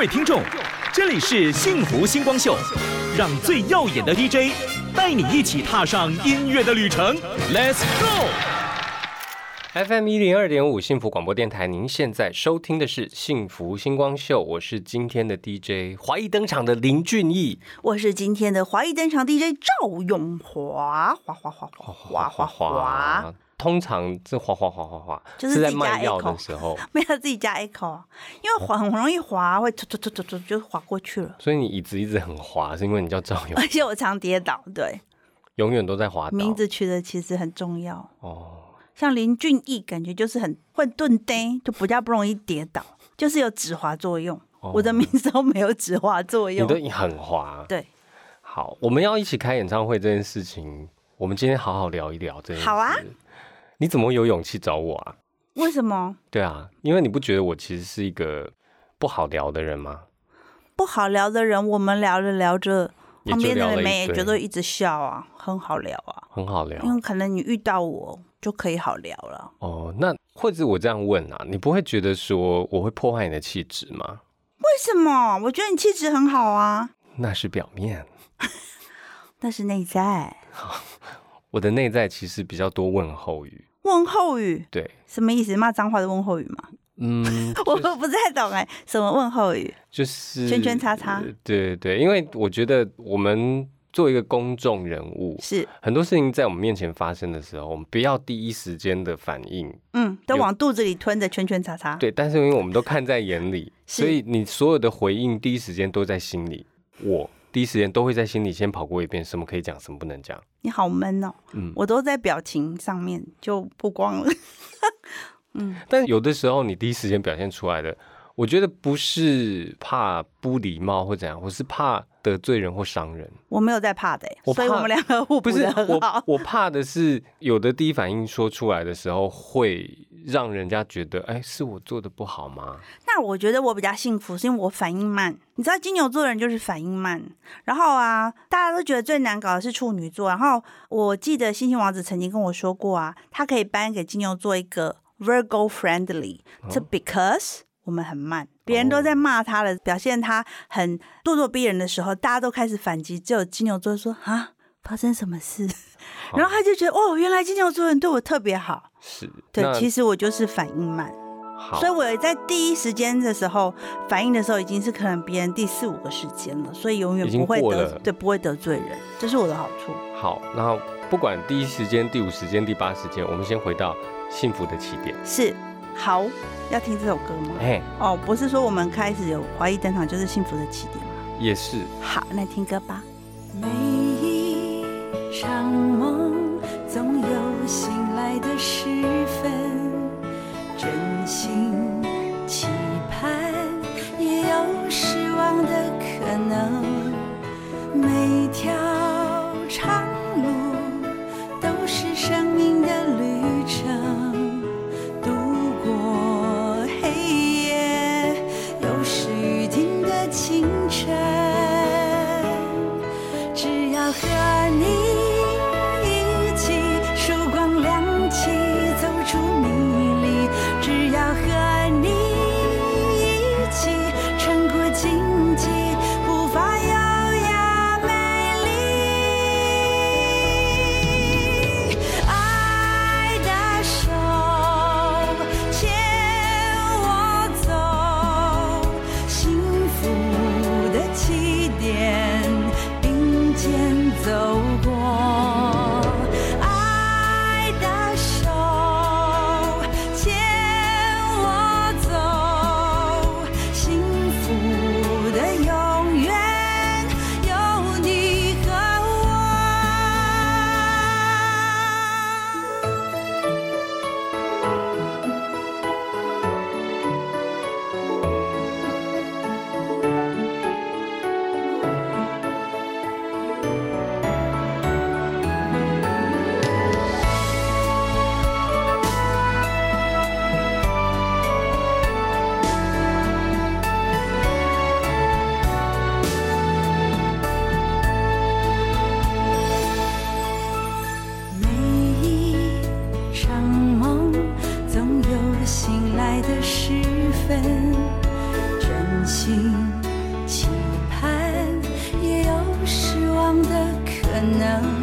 位听众，这里是幸福星光秀，让最耀眼的 DJ 带你一起踏上音乐的旅程，Let's go！FM 一零二点五幸福广播电台，您现在收听的是幸福星光秀，我是今天的 DJ 华裔登场的林俊逸，我是今天的华裔登场 DJ 赵永华，哗哗哗哗哗哗哗，。通常这滑滑滑滑滑就是在卖药的时候，没有自己加 echo，因为滑很容易滑，会突突突突突就滑过去了。所以你椅子一直很滑，是因为你叫赵勇而，且我常跌倒，对，永远都在滑倒。名字取的其实很重要。哦，像林俊逸，感觉就是很混沌呆，就比较不容易跌倒，就是有止滑作用。我的名字都没有止滑作用哦你都。很滑。对，好，我们要一起开演唱会这件事情，我们今天好好聊一聊这件事。好啊，你怎么有勇气找我啊？为什么对啊，因为你不觉得我其实是一个不好聊的人吗？不好聊的人，我们聊着聊着，旁边的人也觉得一直笑啊，很好聊啊。很好聊因为可能你遇到我就可以好聊了。哦。那或者我这样问啊，你不会觉得说我会破坏你的气质吗？为什么？我觉得你气质很好啊，那是表面，那是内在 我的内在其实比较多问候语。问候语对，什么意思？骂脏话的问候语吗？嗯，我不太懂哎，什么问候语？就是圈圈叉叉对对，因为我觉得我们做一个公众人物，是很多事情在我们面前发生的时候，我们不要第一时间的反应，嗯，都往肚子里吞着圈圈叉叉。对，但是因为我们都看在眼里，所以你所有的回应第一时间都在心里，我第一时间都会在心里先跑过一遍，什么可以讲，什么不能讲。你好闷哦，嗯我都在表情上面就不光了。但有的时候你第一时间表现出来的，我觉得不是怕不礼貌或怎样，我是怕得罪人或伤人。我没有在怕的欸，我怕所以我们两个互补不是的很好我，。我怕的是有的第一反应说出来的时候，会让人家觉得，哎，是我做的不好吗？那我觉得我比较幸福，是因为我反应慢。你知道金牛座的人就是反应慢，然后啊，大家都觉得最难搞的是处女座。然后我记得星星王子曾经跟我说过啊，他可以颁给金牛座一个 Virgo friendly，这、because 我们很慢，别人都在骂他了，表现他很咄咄逼人的时候，大家都开始反击，只有金牛座说啊，发生什么事？然后他就觉得哦，原来金牛座人对我特别好。是，对，其实我就是反应慢。好所以我在第一时间的时候反应的时候，已经是可能别人第四五个时间了，所以永远不会得对不会得罪人，这是我的好处。好，然后不管第一时间、第五时间、第八时间，我们先回到幸福的起点。是好，要听这首歌吗？哎，哦，不是说我们开始有怀疑登场就是幸福的起点吗？也是，好，那听歌吧。每一场梦总有醒来的时分，真心期盼也有失望的可能。每条能。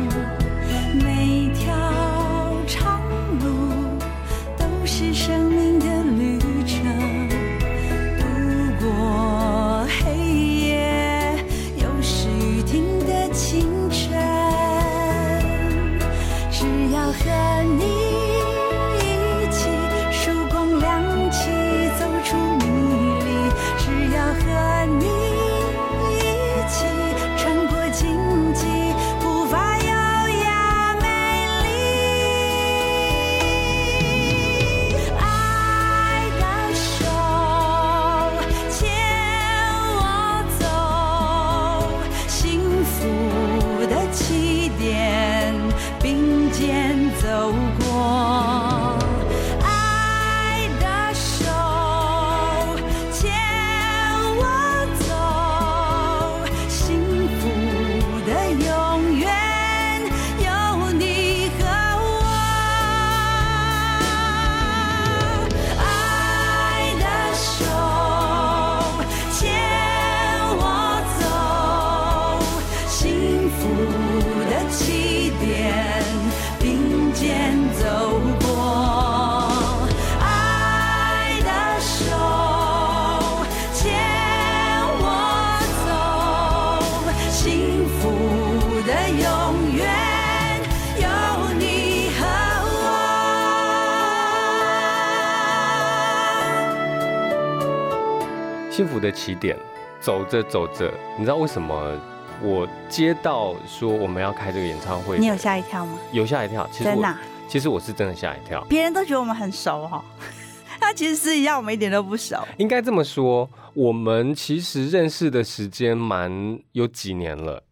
的起点，走着走着，你知道为什么我接到说我们要开这个演唱会，你有吓一跳吗？有吓一跳？其实我真的啊、其实我是真的吓一跳。别人都觉得我们很熟哦，他其实私底下我们一点都不熟。应该这么说，我们其实认识的时间蛮有几年了，对，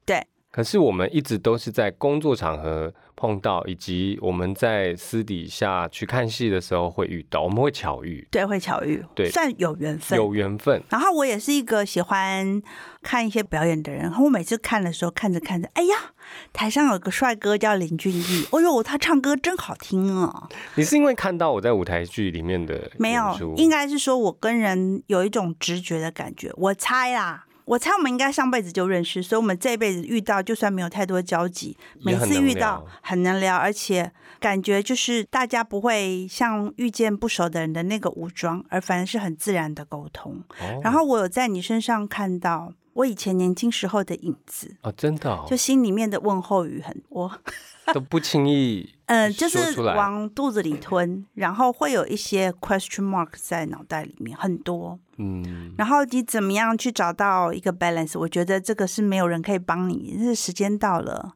可是我们一直都是在工作场合碰到，以及我们在私底下去看戏的时候会遇到，我们会巧遇，对，会巧遇，对算有缘分。有缘分。然后我也是一个喜欢看一些表演的人，然后我每次看的时候，看着看着，哎呀，台上有个帅哥叫林俊逸，哦呦，他唱歌真好听啊！你是因为看到我在舞台剧里面的没有应该是说我跟人有一种直觉的感觉，我猜啦。我猜我们应该上辈子就认识，所以我们这辈子遇到，就算没有太多交集，每次遇到很能聊，而且感觉就是大家不会像遇见不熟的人的那个武装，而反而是很自然的沟通。哦然后我有在你身上看到我以前年轻时候的影子，哦，真的、哦就，心里面的问候语很多，都不轻易嗯，就是往肚子里吞，然后会有一些 question mark 在脑袋里面很多，嗯，然后你怎么样去找到一个 balance？我觉得这个是没有人可以帮你，是时间到了。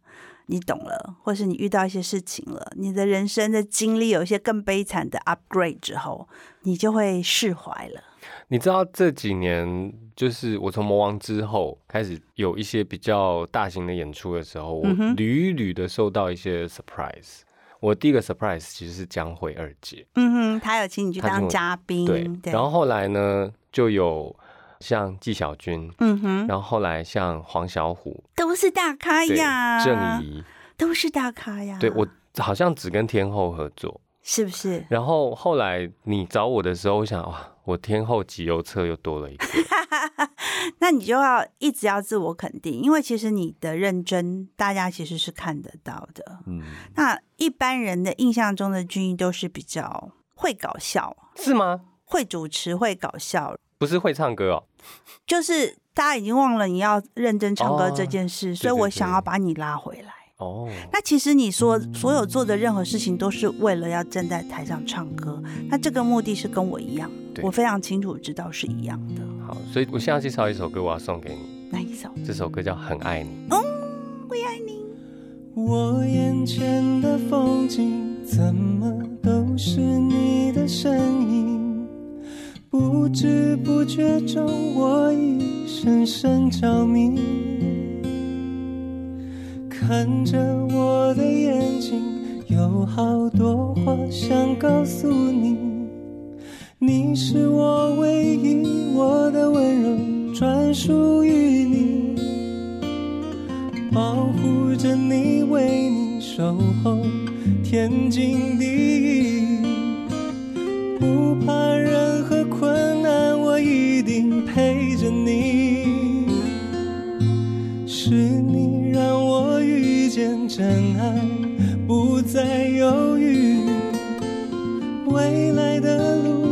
你懂了，或是你遇到一些事情了，你的人生的经历有一些更悲惨的 upgrade 之后，你就会释怀了。你知道这几年，就是我从魔王之后开始有一些比较大型的演出的时候，我屡屡的受到一些 surprise。我第一个 surprise 其实是江蕙二姐，嗯哼，她有请你去当嘉宾，对，然后后来呢就有像纪晓君，嗯哼，然后后来像黄小虎，都是大咖，呀，郑怡，都是大咖呀。对我好像只跟天后合作，是不是？然后后来你找我的时候，我想哇，我天后集邮册又多了一个，那你就要一直要自我肯定，因为其实你的认真，大家其实是看得到的。嗯，那一般人的印象中的军医都是比较会搞笑、是吗？会主持、会搞笑，不是会唱歌哦，就是大家已经忘了你要认真唱歌哦这件事，对所以我想要把你拉回来。哦，那其实你说所有做的任何事情都是为了要站在台上唱歌，那这个目的是跟我一样，对我非常清楚知道是一样的。好，所以我现在要介绍一首歌，我要送给你，哪一首？这首歌叫《很爱你》。会爱你。我眼前的风景怎么都是你的身影，不知不觉中我已深深着迷。看着我的眼睛，有好多话想告诉你。你是我唯一，我的温柔专属于你。保护着你，为你守候天经地义。不怕任何困难，我一定陪着你。是真爱不再犹豫未来的路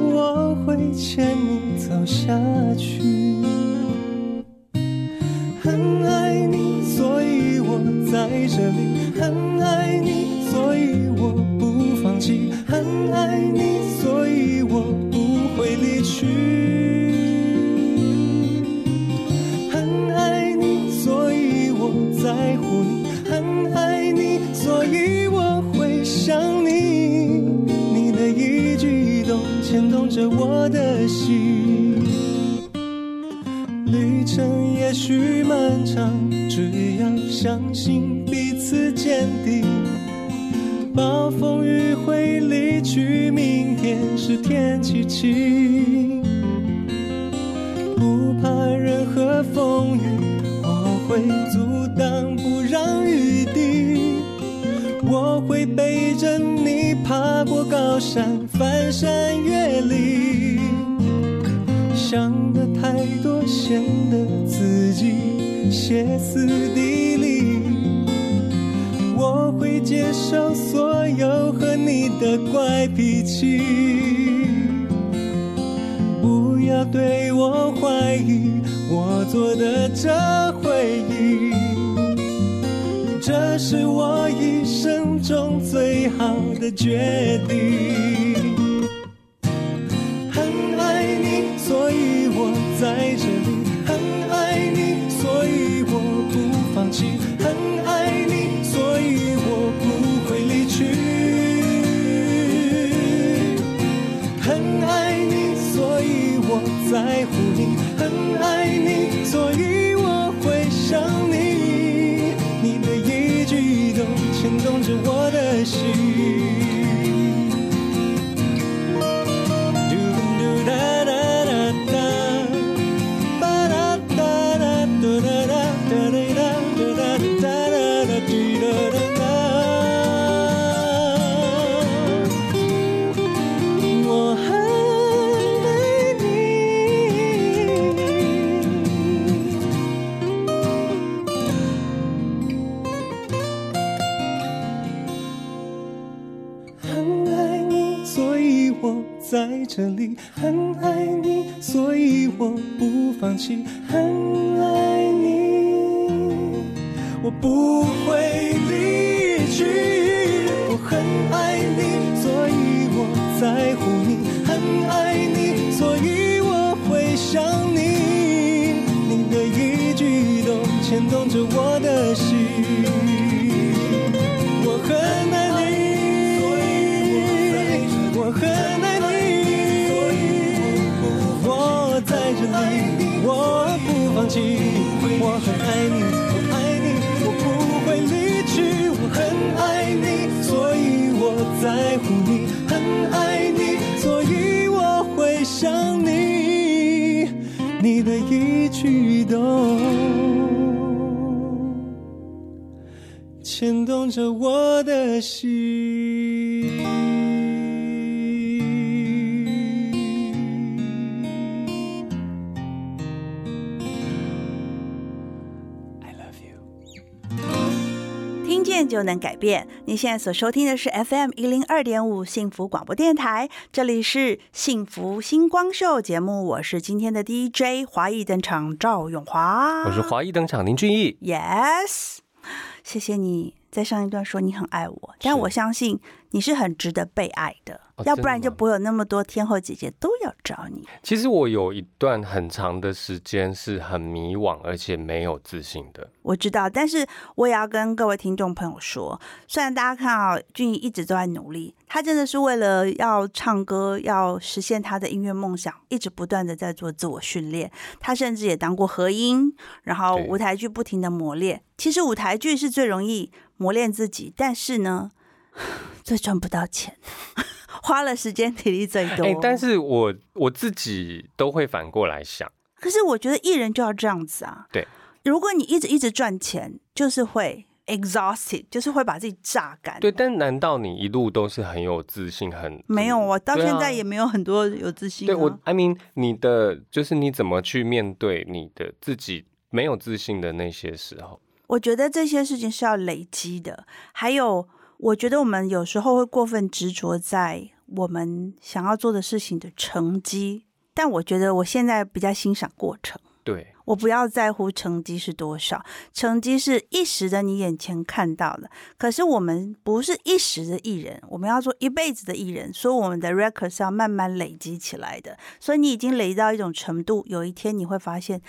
不怕任何风雨，我会阻挡，不让雨滴。我会背着你爬过高山，翻山越岭。想的太多，显得自己歇斯底里。我会接受所有和你的怪脾气，做的这回忆，这是我一生中最好的决定。所以我的心。I love you。听见就能改变。你现在所收听的是 FM 一零二点五幸福广播电台，这里是幸福星光秀节目，我是今天的 DJ 华裔登场赵永华，我是华裔登场林俊逸。Yes，谢谢你在上一段说你很爱我，但我相信你是很值得被爱的，哦要不然就不会有那么多天后姐姐都要找你。其实我有一段很长的时间是很迷惘，而且没有自信的。我知道，但是我也要跟各位听众朋友说，虽然大家看啊，俊逸一直都在努力，他真的是为了要唱歌，要实现他的音乐梦想，一直不断的在做自我训练。他甚至也当过和音，然后舞台剧不停的磨练。其实舞台剧是最容易磨练自己，但是呢，最赚不到钱，花了时间体力最多。哎、但是我我自己都会反过来想，可是我觉得艺人就要这样子啊。对，如果你一直一直赚钱，就是会 exhausted，就是会把自己榨干。对，但难道你一路都是很有自信，很没有，我到现在也没有很多有自信、啊。对我，I mean，你的就是你怎么去面对你的自己没有自信的那些时候？我觉得这些事情是要累积的。还有，我觉得我们有时候会过分执着在我们想要做的事情的成绩，但我觉得我现在比较欣赏过程。对，我不要在乎成绩是多少，成绩是一时的，你眼前看到的。可是我们不是一时的艺人，我们要做一辈子的艺人，所以我们的 record 是要慢慢累积起来的。所以你已经累到一种程度，有一天你会发现，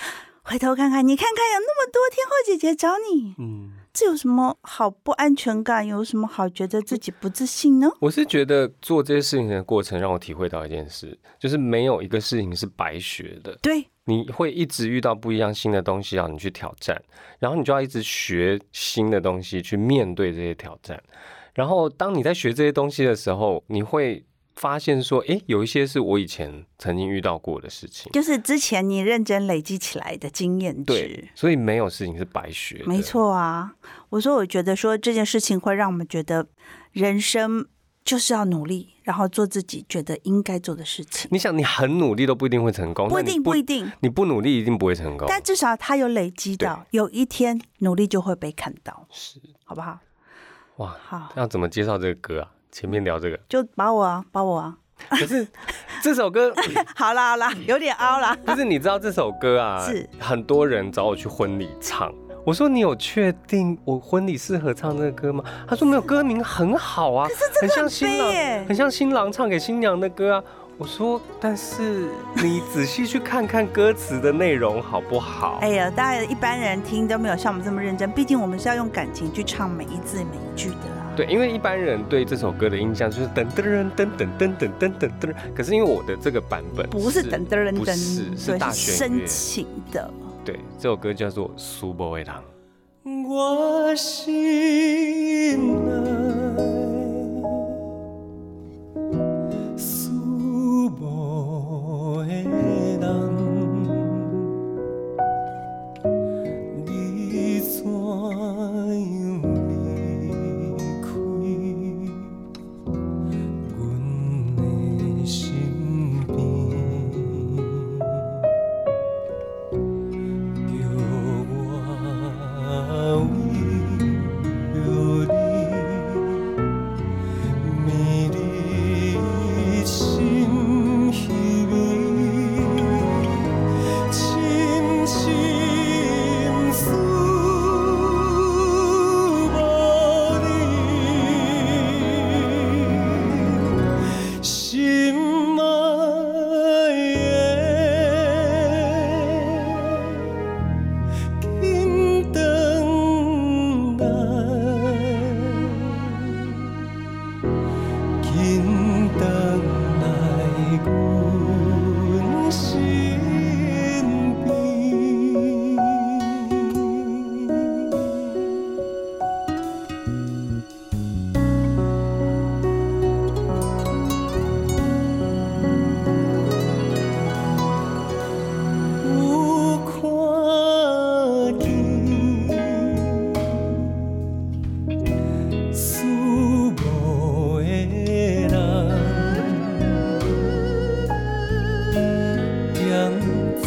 回头看看，你看看有那么多天后姐姐找你，嗯，这有什么好不安全感？有什么好觉得自己不自信呢？我是觉得做这些事情的过程让我体会到一件事，就是没有一个事情是白学的。对，你会一直遇到不一样新的东西要你去挑战，然后你就要一直学新的东西去面对这些挑战。然后当你在学这些东西的时候，你会发现说，诶，有一些是我以前曾经遇到过的事情。就是之前你认真累积起来的经验值对。，所以没有事情是白学的。没，错啊，我说我觉得说这件事情会让我们觉得人生就是要努力，然后做自己觉得应该做的事情，你想，你很努力都不一定会成功，不一定不一定，你不努力一定不会成功。但至少他有累积到，有一天努力就会被看到，是好不好？哇，好，要怎么介绍这个歌啊？前面聊这个，就把我啊，把我啊，可是这首歌 好啦好啦，有点凹啦。不是你知道这首歌啊？是很多人找我去婚礼唱。我说你有确定我婚礼适合唱这个歌吗？他说没有，歌名很好啊，可是很像新郎，很像新郎唱给新娘的歌啊。我说，但是你仔细去看看歌词的内容好不好？哎呀，大家一般人听都没有像我们这么认真，毕竟我们是要用感情去唱每一字每一句的啊。对，因为一般人对这首歌的印象就是噔噔噔噔噔噔噔噔噔噔，可是因为我的这个版本不是噔噔噔噔，不是是，大是弦乐深，情的。对，这首歌叫做《苏波维郎》。我心内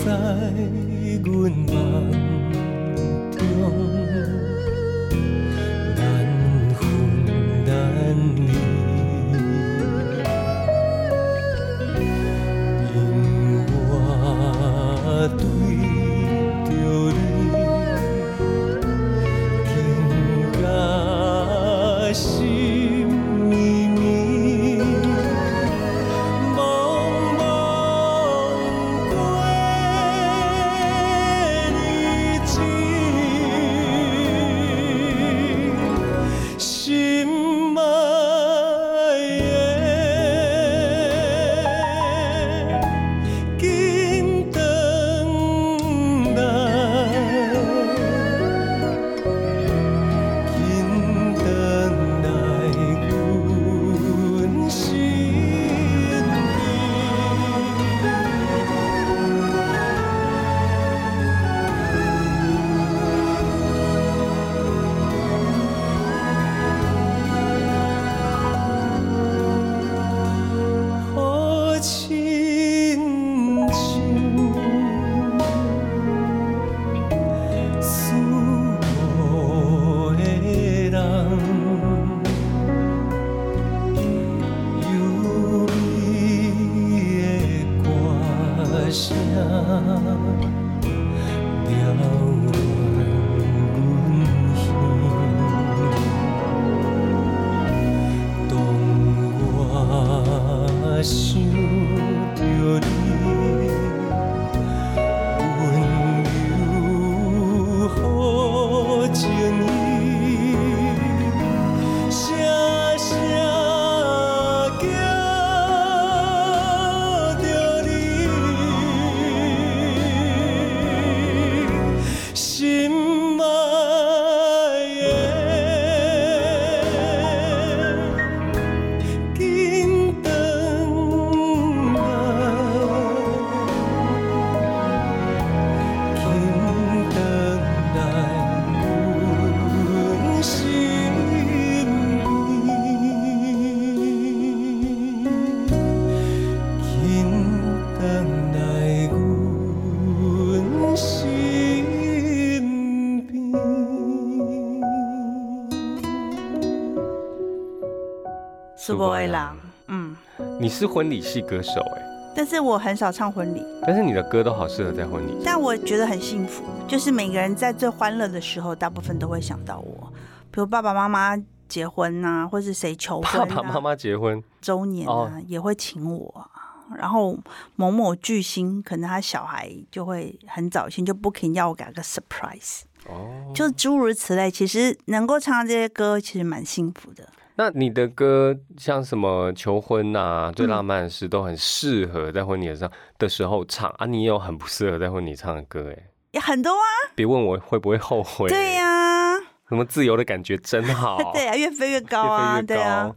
在阮旁苏博威郎，嗯，你是婚礼系歌手哎、但是我很少唱婚礼，但是你的歌都好适合在婚礼。但我觉得很幸福，就是每个人在最欢乐的时候，大部分都会想到我，比如爸爸妈妈结婚呐、或是谁求婚、啊，爸爸妈妈结婚，周年啊，哦。也会请我。啊。然后某某巨星，可能他小孩就会很早先就 booking 要我给他个 surprise，哦，就诸如此类。其实能够唱这些歌，其实蛮幸福的。那你的歌像什么求婚啊、嗯最浪漫的事，都很适合在婚礼上的时候唱啊。你也有很不适合在婚礼唱的歌哎，也很多啊，别问我会不会后悔。对、呀、什么自由的感觉真好，对啊，越飞越 高啊，对啊。。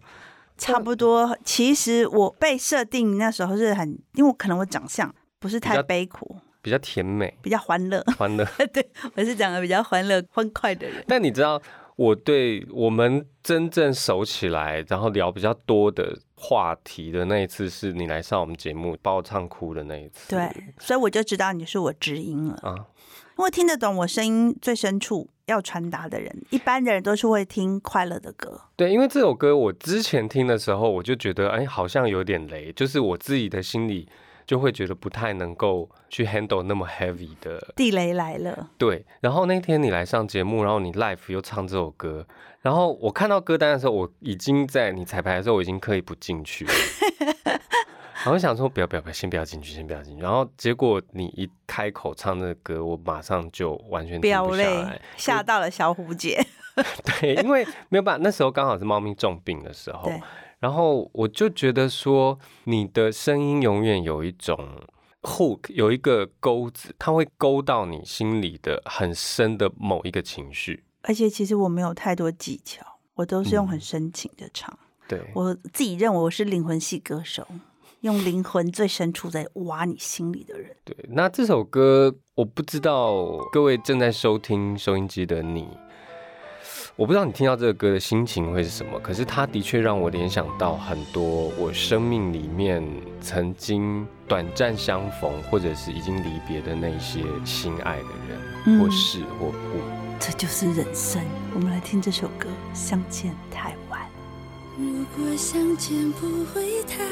差不多。其实我被设定那时候是很，因为我可能我长相不是太悲苦，比较甜美比较欢乐。欢乐。对，我是长得比较欢乐欢快的人。但你知道，我对我们真正熟起来，然后聊比较多的话题的那一次，是你来上我们节目把我唱哭的那一次。对，所以我就知道你是我知音了，啊，因为听得懂我声音最深处要传达的人，一般的人都是会听快乐的歌。对，因为这首歌我之前听的时候，我就觉得，哎，好像有点雷，就是我自己的心里就会觉得不太能够去 handle 那么 heavy 的。地雷来了，对，然后那天你来上节目，然后你 live 又唱这首歌，然后我看到歌单的时候，我已经在你彩排的时候，我已经刻意不进去了。然后想说，不要不要不要，先不要进去，先不要进去。然后结果你一开口唱这个歌，我马上就完全停飙不下泪来。吓到了小虎姐。对，因为没有办法，那时候刚好是猫咪重病的时候，对，然后我就觉得说，你的声音永远有一种 hook，有一个钩子，它会勾到你心里的很深的某一个情绪。而且其实我没有太多技巧，我都是用嗯很深情的唱。对，我自己认为我是灵魂系歌手，用灵魂最深处在挖你心里的人。对，那这首歌我不知道各位正在收听收音机的你，我不知道你听到这个歌的心情会是什么，可是它的确让我联想到很多我生命里面曾经短暂相逢，或者是已经离别的那些心爱的人，或事或物。这就是人生。我们来听这首歌《相见太晚》。如果相见不会太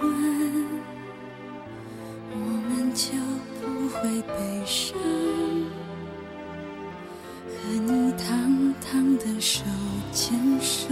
晚，我们就不会悲伤。手牵手，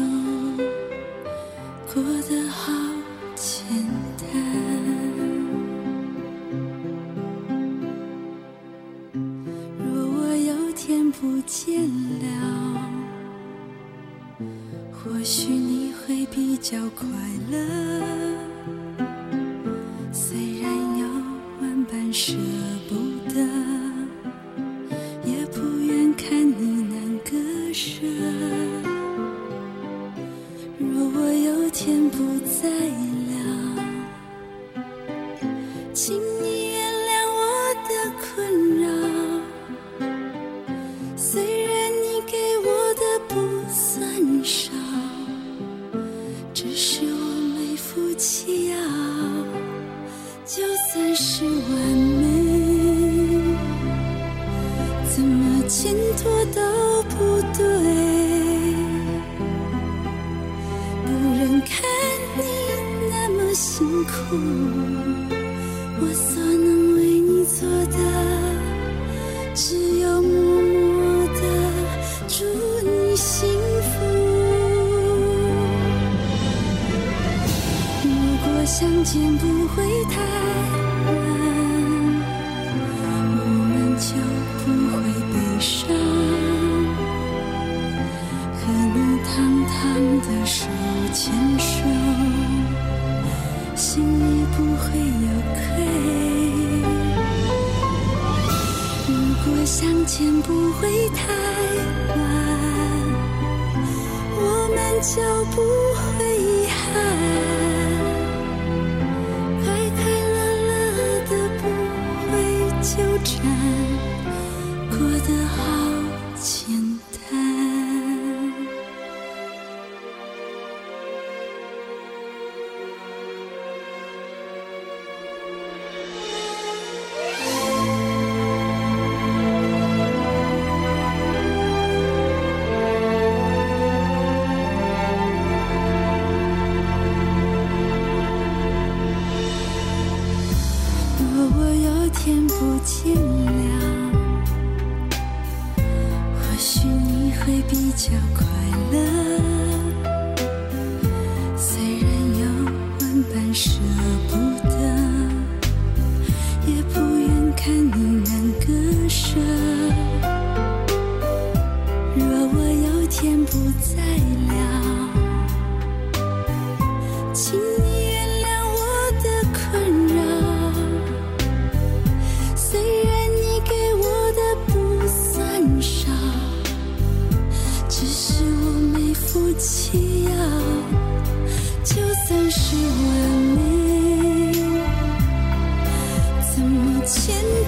会悲伤。和你堂堂的手牵手，心里不会有愧。如果相见不会太晚，我们就不会遗憾。快快乐乐的不会纠缠，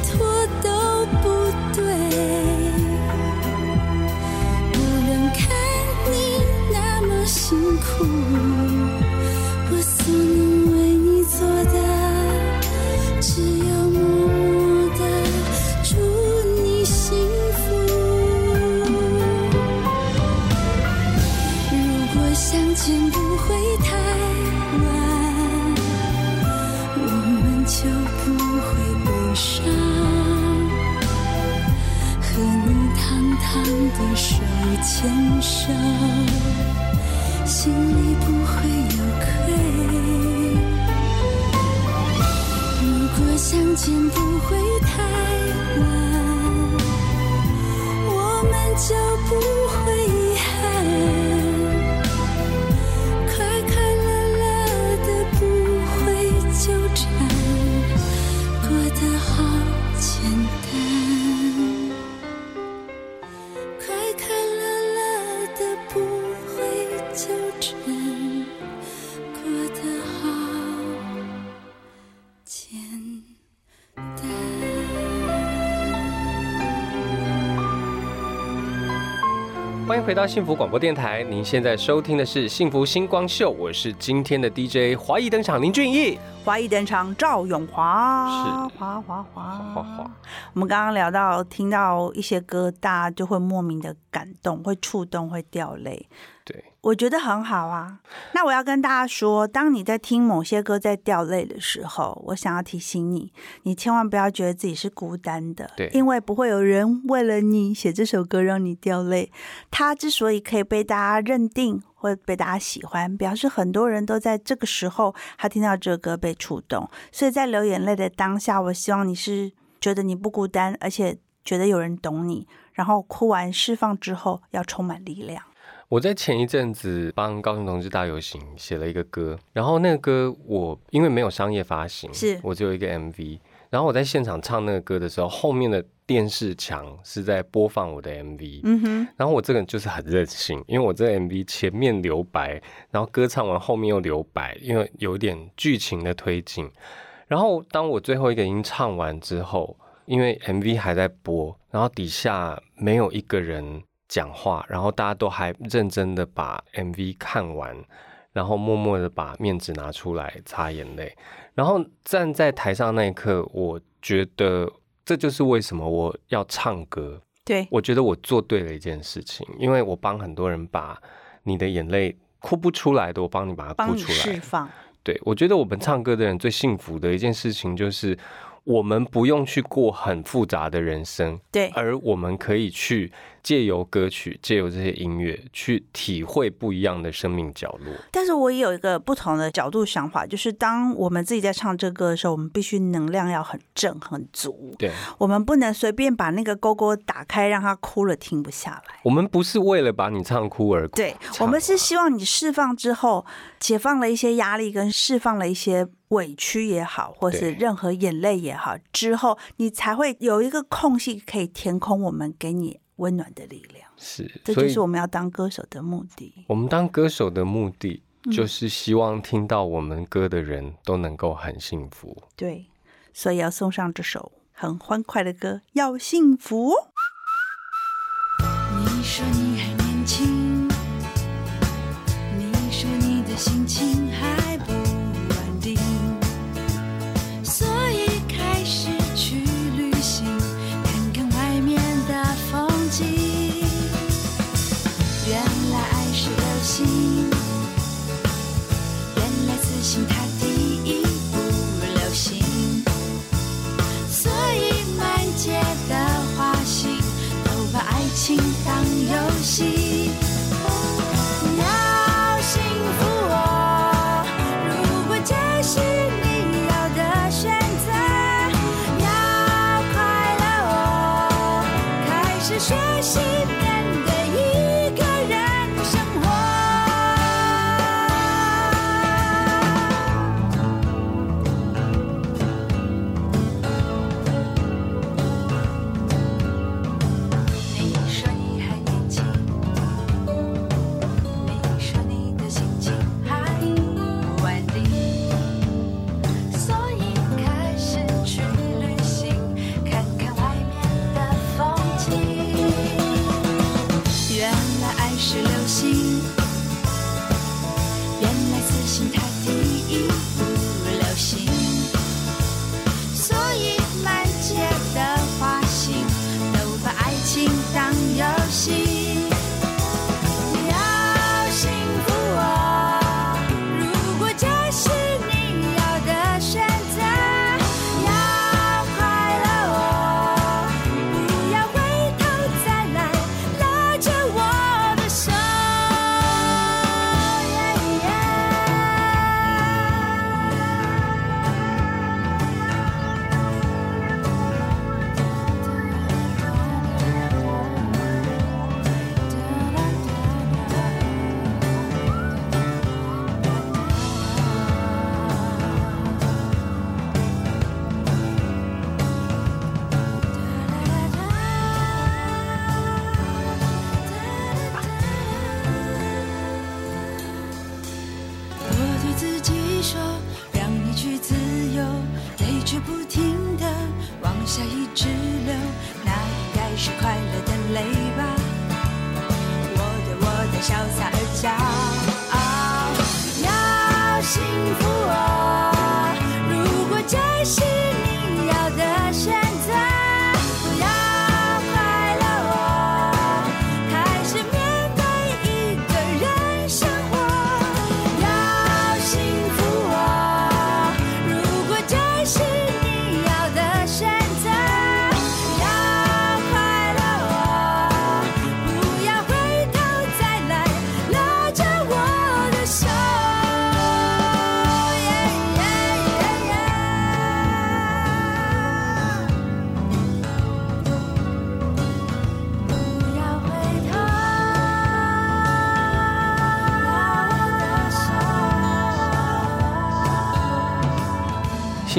牵拖都不对。不能看你那么辛苦，牵手，心里不会有愧。如果相见不会回到幸福广播电台，您现在收听的是幸福星光秀，我是今天的 DJ 华谊登场林俊逸。华谊登场，赵永华，是华华华华华，我们刚刚聊到，听到一些歌，大家就会莫名的感动，会触动，会掉泪。对，我觉得很好啊。那我要跟大家说，当你在听某些歌在掉泪的时候，我想要提醒你，你千万不要觉得自己是孤单的，对因为不会有人为了你写这首歌让你掉泪。它之所以可以被大家认定或被大家喜欢，表示很多人都在这个时候他听到这个歌被触动。所以在流眼泪的当下，我希望你是觉得你不孤单，而且觉得有人懂你，然后哭完释放之后要充满力量。我在前一阵子帮高雄同志大游行写了一个歌，然后那个歌我因为没有商业发行，是我只有一个 MV，然后我在现场唱那个歌的时候，后面的电视墙是在播放我的 MV，嗯哼，然后我这个人就是很任性，因为我这个 MV 前面留白，然后歌唱完后面又留白，因为有点剧情的推进。然后当我最后一个音唱完之后，因为 MV 还在播，然后底下没有一个人讲话，然后大家都还认真的把 MV 看完，然后默默的把面纸拿出来擦眼泪。然后站在台上那一刻，我觉得这就是为什么我要唱歌。对，我觉得我做对了一件事情，因为我帮很多人把你的眼泪哭不出来的，我帮你把它哭出来。释放。对，我觉得我们唱歌的人最幸福的一件事情就是，我们不用去过很复杂的人生，对，而我们可以去借由歌曲，借由这些音乐，去体会不一样的生命角落。但是我也有一个不同的角度想法，就是当我们自己在唱这歌的时候，我们必须能量要很正很足，对，我们不能随便把那个勾勾打开，让他哭了停不下来。我们不是为了把你唱哭而哭，对，我们是希望你释放之后，解放了一些压力，跟释放了一些委屈也好，或是任何眼泪也好，之后你才会有一个空隙可以填空我们给你温暖的力量。是，这就是我们要当歌手的目的。我们当歌手的目的，嗯就是希望听到我们歌的人都能够很幸福。对，所以要送上这首很欢快的歌，要幸福。你说你还年轻，你说你的心情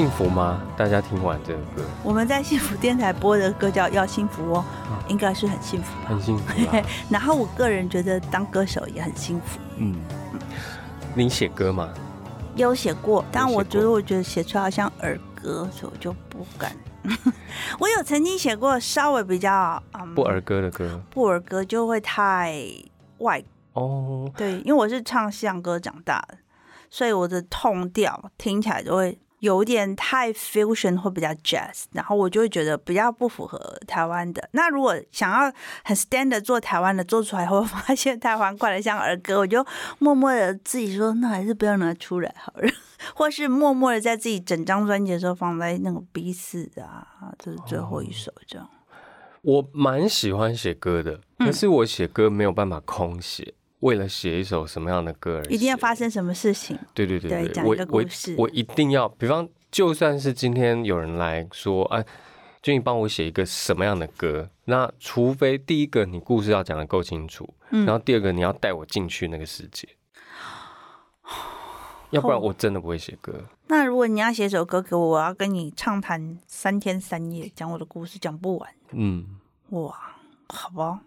幸福吗？大家听完这个歌，我们在幸福电台播的歌叫《要幸福哦》，应该是很幸福吧很。幸福啦。然后我个人觉得当歌手也很幸福，嗯，你写歌吗？有写过，但我觉得我觉得写出来好像儿歌，所以我就不敢。我有曾经写过稍微比较嗯不儿歌的歌不儿歌，就会太外哦，对，因为我是唱西洋歌长大的，所以我的痛调听起来就会有点太 fusion 或比较 jazz，然后我就会觉得比较不符合台湾的。那如果想要很 standard 做台湾的，做出来后发现台湾怪的像儿歌，我就默默的自己说，那还是不要拿出来好了，或是默默的在自己整张专辑的时候放在那个 B 四啊，这是最后一首这样。我蛮喜欢写歌的，嗯可是我写歌没有办法空写。为了写一首什么样的歌一定要发生什么事情？对对对对，对讲一个故事我一定要，比方就算是今天有人来说，哎，就你帮我写一个什么样的歌，那除非第一个你故事要讲的够清楚，嗯然后第二个你要带我进去那个世界，要不然我真的不会写歌。那如果你要写首歌给我，我要跟你畅谈三天三夜，讲我的故事，讲不完。嗯，哇，好吧，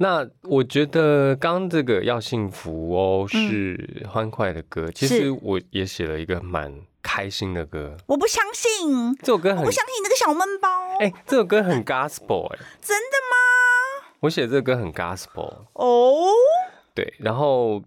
那我觉得刚刚这个要幸福哦是欢快的歌，其实我也写了一个蛮开心的歌，我不相信，这首歌很我不相信你那个小闷包。哎、这首歌很 gospel 哎、真的吗？我写这个歌很 gospel。哦，对，然后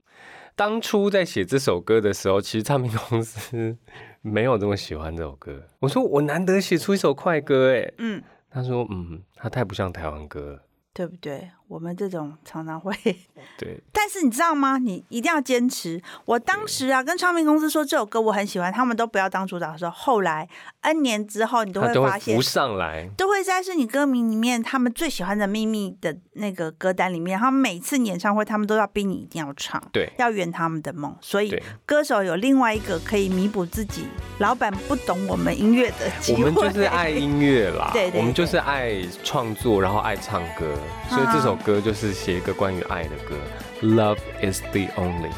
当初在写这首歌的时候，其实唱片公司没有这么喜欢这首歌。我说我难得写出一首快歌，哎，嗯，他说嗯，它太不像台湾歌了。对不对？我们这种常常会，对，但是你知道吗？你一定要坚持。我当时啊，跟唱片公司说这首歌我很喜欢，他们都不要当主打的时候，后来 N 年之后，你都会会发现不，上来。都会在是你歌迷里面他们最喜欢的秘密的那个歌单里面。他们每次演唱会，他们都要逼你一定要唱，对要圆他们的梦。所以，歌手有另外一个可以弥补自己老板不懂我们音乐的机会。我们就是爱音乐啦，对对对我们就是爱创作，然后爱唱歌，所以这首歌就是写一个关于爱的歌。Love is the only。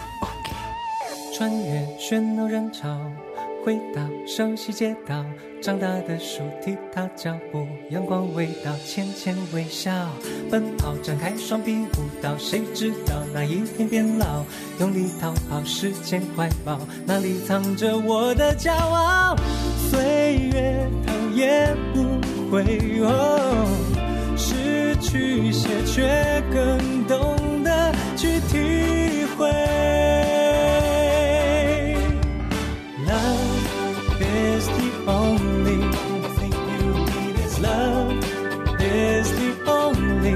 穿越喧闹人潮，回到熟悉街道，长大的树踢踏脚步，阳光味道，浅浅微笑，奔跑，展开双臂舞蹈，谁知道哪一天变老，用力逃跑，时间怀抱，哪里藏着我的骄傲？岁月头也不回哦，失去些却更懂得去体会。Love is the only thing you need is love is the only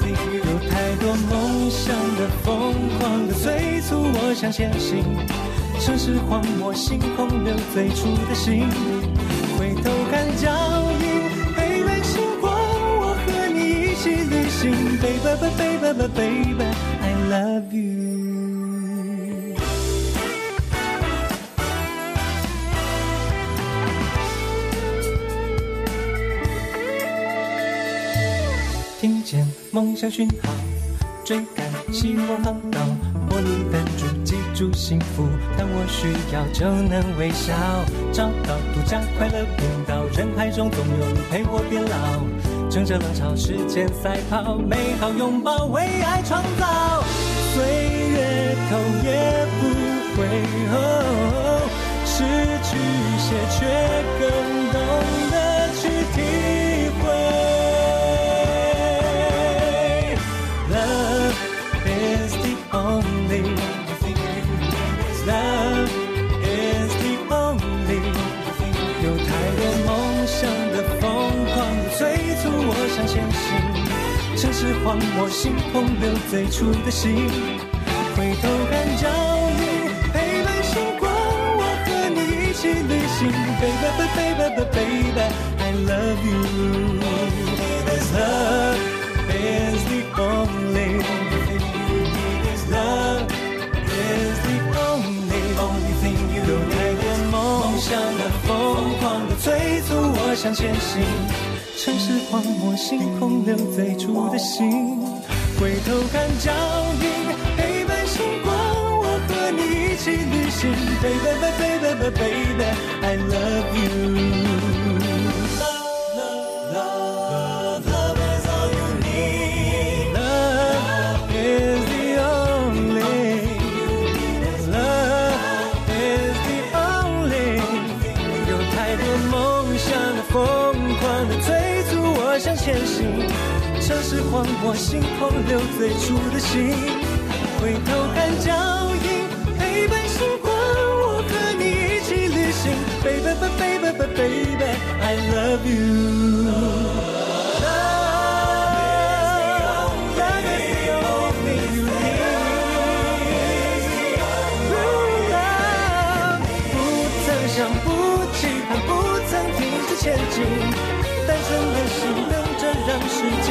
thing you 有太多梦想的疯狂的催促，我想前行。城市荒漠，星空留最初的心。回头看脚印，起旅行。Baby, baby, baby, baby, I love you。听见梦想讯号，追赶希望航道，玻璃弹珠记住幸福，当我需要就能微笑，找到独家快乐频道，人海中总有你陪我变老，乘着浪潮，时间赛跑，美好拥抱，为爱创造，岁月头也不回哦，失去一些却更懂得去体城市荒漠，星空留最初的心。回头看脚印，陪伴星光，我和你一起旅行。Baby, baby, baby, baby, I love you. Is Love is the only thing you need is love is the only thing you 有太多梦想的疯狂的催促，我想前行。城市荒漠，星空留最初的心。回头看脚印，陪伴星光，我和你一起旅行。Baby, baby, baby, baby, I love you. 像是荒漠，星空留最初的心。回头看脚印，陪伴星光，我和你一起旅行。Baby, baby, baby, baby, I love you.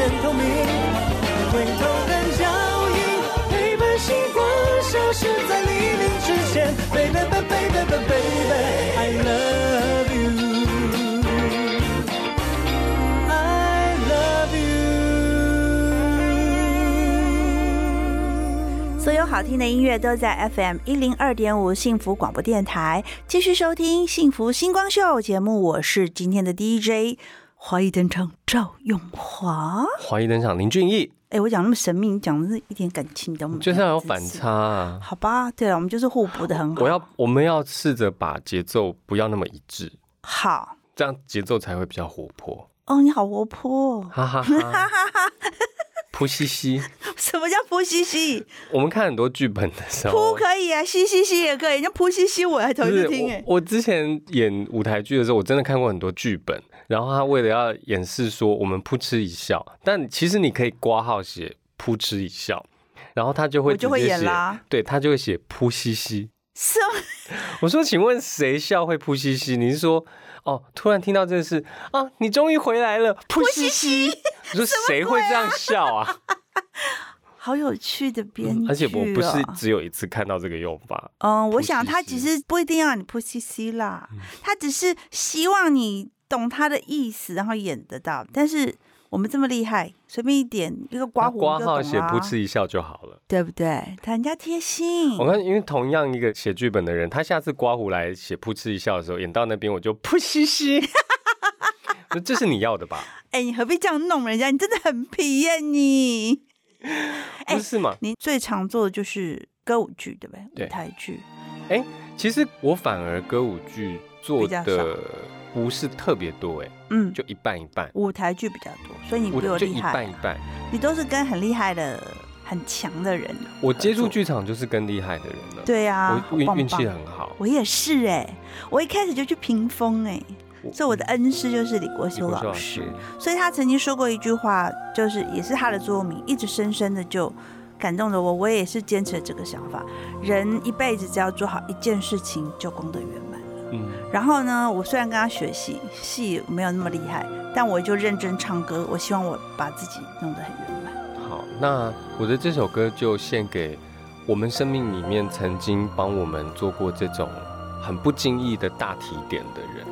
时间透明。回头看脚印，陪伴星光消失在黎明之前。Baby, baby, baby, baby, I love you. I love you. 所有好听的音乐都在 FM 一零二点五幸福广播电台，继续收听《幸福星光秀》节目，我是今天的 DJ，华裔登场赵永华。华裔登场，林俊逸，哎，我讲那么神秘，你讲的是一点感情都没有，就是要有反差啊。好吧，对了，我们就是互补的很好。我要，我们要试着把节奏不要那么一致，好这样节奏才会比较活泼。哦，你好活泼、哦。哈哈哈，扑西西。什么叫扑西西？我们看很多剧本的时扑候，可以啊，西西西也可以，那扑西西我还头一就是次听我之前演舞台剧的时候，我真的看过很多剧本，然后他为了要掩饰说我们扑哧一笑，但其实你可以挂号写扑哧一笑，然后他就会我就会演啦。对他就会写扑嘻嘻。什么？我说，请问谁笑会扑嘻嘻？你是说，哦，突然听到这个事啊，你终于回来了，扑嘻嘻。你说谁会这样笑啊？好有趣的编剧、哦而且我不是只有一次看到这个用法，嗯，我想他只是不一定要你扑嘻嘻啦，他只是希望你懂他的意思，然后演得到。但是我们这么厉害，随便一点一个刮胡就懂啦写扑哧一笑就好了。对不对？他人家贴心我。看，因为同样一个写剧本的人，他下次刮胡来写噗嗤一笑的时候，演到那边我就噗嘻嘻。这是你要的吧？哎、你何必这样弄人家？你真的很皮耶你！哎 不是嘛？你最常做的就是歌舞剧，对不对？舞台剧。其实我反而歌舞剧做的不是特别多，哎，嗯，就一半一半。舞台剧比较多，所以你我比我厉害啊、半一半。你都是跟很厉害的、很强的人。我接触剧场就是跟厉害的人了。对啊，我运运气很好。我也是哎、我一开始就去屏风哎、我所以我的恩师就是李国修老师师，所以他曾经说过一句话，就是也是他的座右铭，一直深深的就感动了我。我也是坚持了这个想法，人一辈子只要做好一件事情，就功德圆满。嗯，然后呢，我虽然跟他学戏，戏没有那么厉害，但我就认真唱歌。我希望我把自己弄得很圆满。好，那我的这首歌就献给我们生命里面曾经帮我们做过这种很不经意的大提点的人，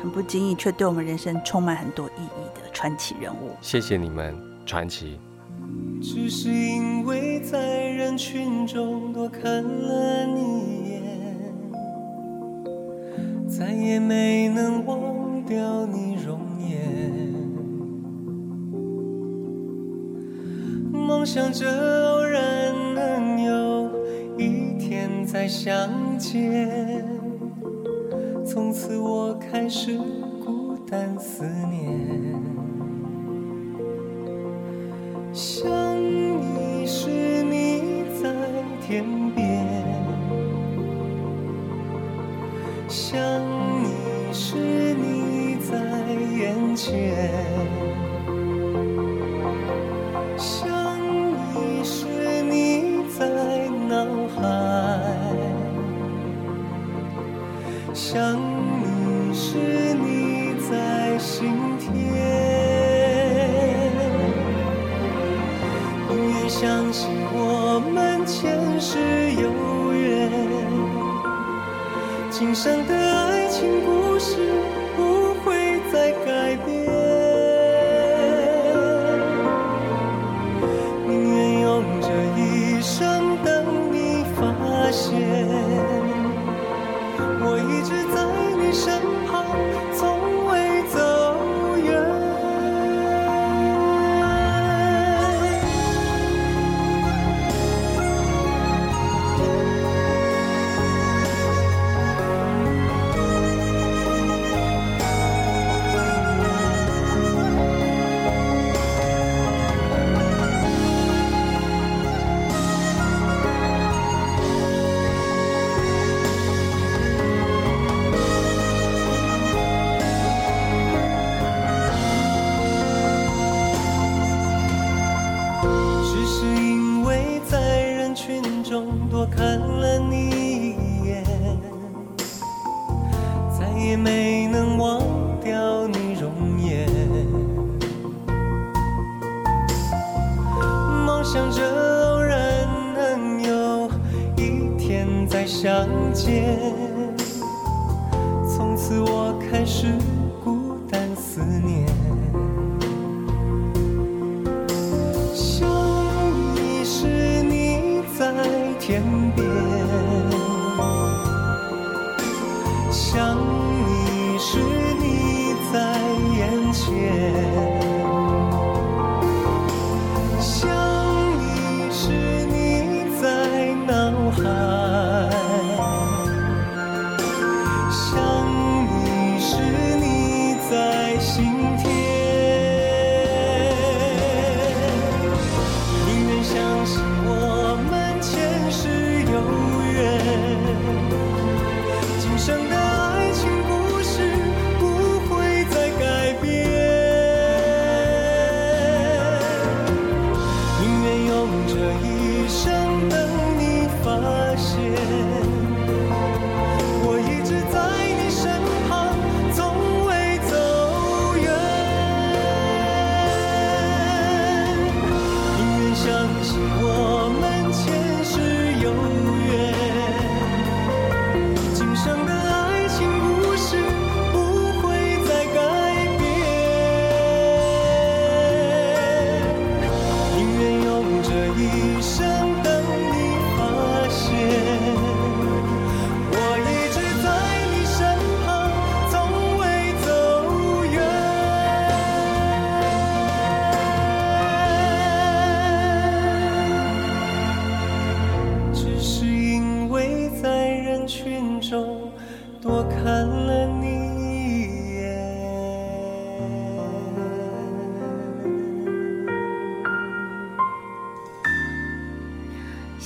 很不经意，却对我们人生充满很多意义的传奇人物。谢谢你们，传奇。只是因为在人群中多看了你一眼，再也没能忘掉你容颜。梦想着偶然能有一天再相见，从此我开始孤单思念。想你时你在天边，想你时你在眼前，想你时你在脑海，想你时你在心田。永远相信我们前世有缘，今生的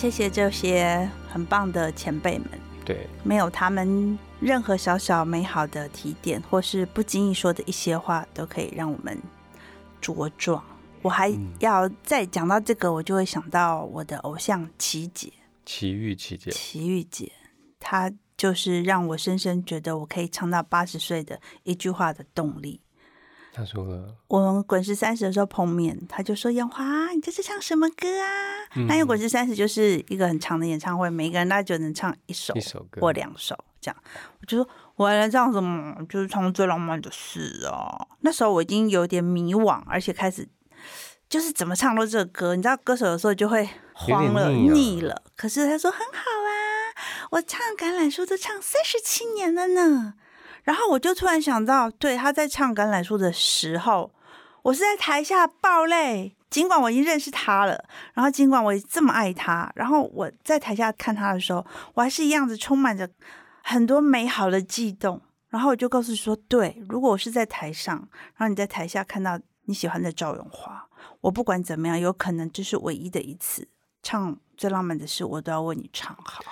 谢谢这些很棒的前辈们，对，没有他们，任何小小美好的提点，或是不经意说的一些话，都可以让我们茁壮。我还嗯。要再讲到这个，我就会想到我的偶像琪姐，奇遇琪姐，齐豫姐，她就是让我深深觉得我可以唱到八十岁的一句话的动力。她说了，我们滚石三十的时候碰面，他就说：“杨华，你这是唱什么歌啊？”嗯那因为滚石三十就是一个很长的演唱会，每个人大概就能唱一首一首歌或两首这样。我就说：“我还来唱什么？就是唱最浪漫的事哦！”那时候我已经有点迷惘，而且开始就是怎么唱都这个歌，你知道，歌手有时候就会慌了、腻了。可是他说很好啊，我唱橄榄树都唱三十七年了呢。然后我就突然想到，对，他在唱橄榄树的时候，我是在台下爆泪。尽管我已经认识他了，然后尽管我这么爱他，然后我在台下看他的时候，我还是一样子充满着很多美好的悸动。然后我就告诉说，对，如果我是在台上，然后你在台下看到你喜欢的赵咏华，我不管怎么样，有可能这是唯一的一次唱最浪漫的事，我都要为你唱好。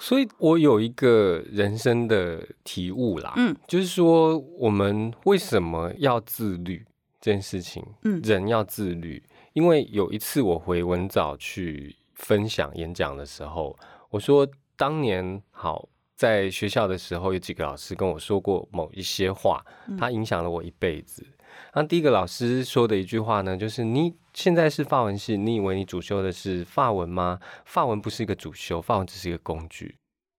所以我有一个人生的体悟啦，嗯，就是说我们为什么要自律这件事情，嗯。人要自律，因为有一次我回文藻去分享演讲的时候，我说当年好在学校的时候，有几个老师跟我说过某一些话，它影响了我一辈子。那第一个老师说的一句话呢，就是你现在是法文系，你以为你主修的是法文吗？法文不是一个主修，法文只是一个工具。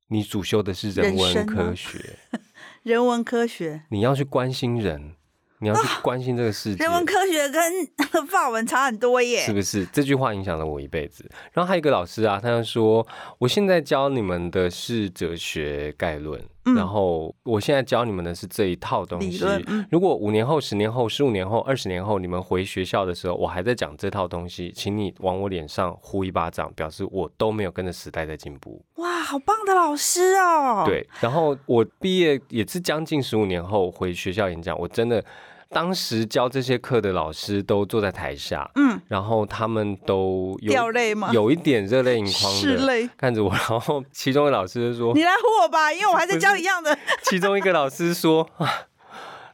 你主修的是人文科学，人文科学，你要去关心人，你要去关心这个世界。人文科学跟 法文差很多耶。是不是？这句话影响了我一辈子。然后还有一个老师啊，他就说，我现在教你们的是哲学概论，嗯然后我现在教你们的是这一套东西嗯。如果五年后、十年后、十五年后、二十年后，你们回学校的时候，我还在讲这套东西，请你往我脸上呼一巴掌，表示我都没有跟着时代在进步。哇，好棒的老师哦！，对，然后我毕业也是将近十五年后回学校演讲，我真的当时教这些课的老师都坐在台下，嗯，然后他们都有掉泪吗？有一点热泪盈眶的。看着我，然后其中的老师就说你，来唬我吧，因为我还在教一样的。其中一个老师说 啊，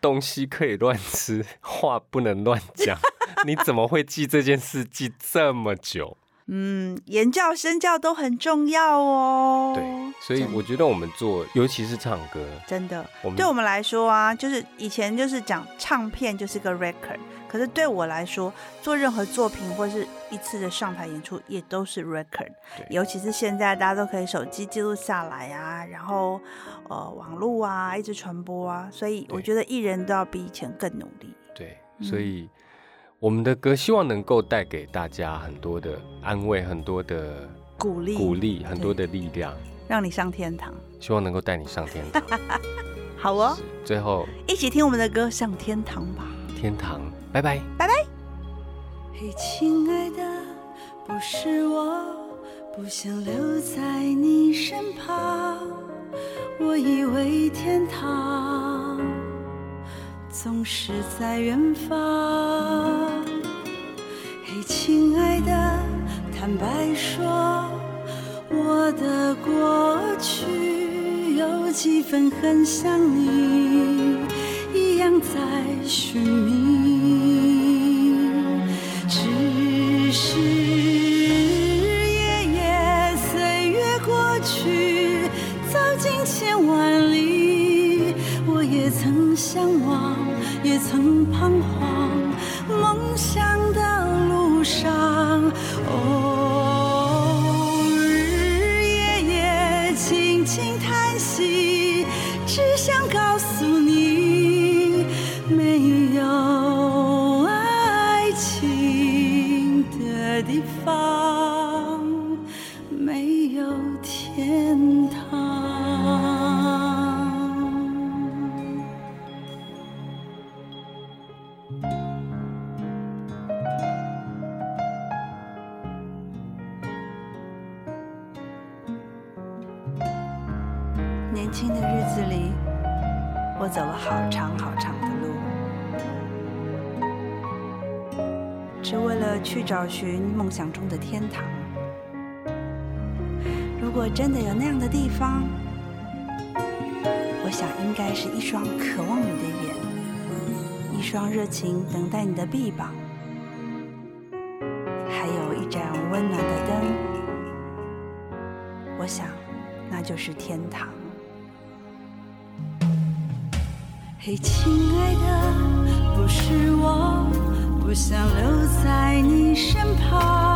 东西可以乱吃，话不能乱讲。你怎么会记这件事记这么久？嗯，言教身教都很重要哦。对，所以我觉得我们做，尤其是唱歌，真的我对我们来说啊，就是以前就是讲唱片就是个 record，可是对我来说，做任何作品或是一次的上台演出也都是 record。对尤其是现在大家都可以手机记录下来啊，然后呃网络啊一直传播啊，所以我觉得艺人都要比以前更努力。对，嗯所以我们的歌希望能够带给大家很多的安慰，很多的鼓励鼓励，很多的力量，让你上天堂。希望能够带你上天堂。好哦，最后，一起听我们的歌上天堂吧。天堂，拜拜。拜拜嘿，亲爱的，不是我，不想留在你身旁。我以为天堂总是在远方。嘿，亲爱的，坦白说，我的过去有几分很像你，一样在寻觅。只是夜夜岁月过去，走进千万里，我也曾向往，也曾彷徨，找寻梦想中的天堂。如果真的有那样的地方，我想应该是一双渴望你的眼，一双热情等待你的臂膀，还有一盏温暖的灯。我想，那就是天堂。嘿，亲爱的，不是我，不想留在你身旁。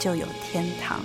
就有天堂。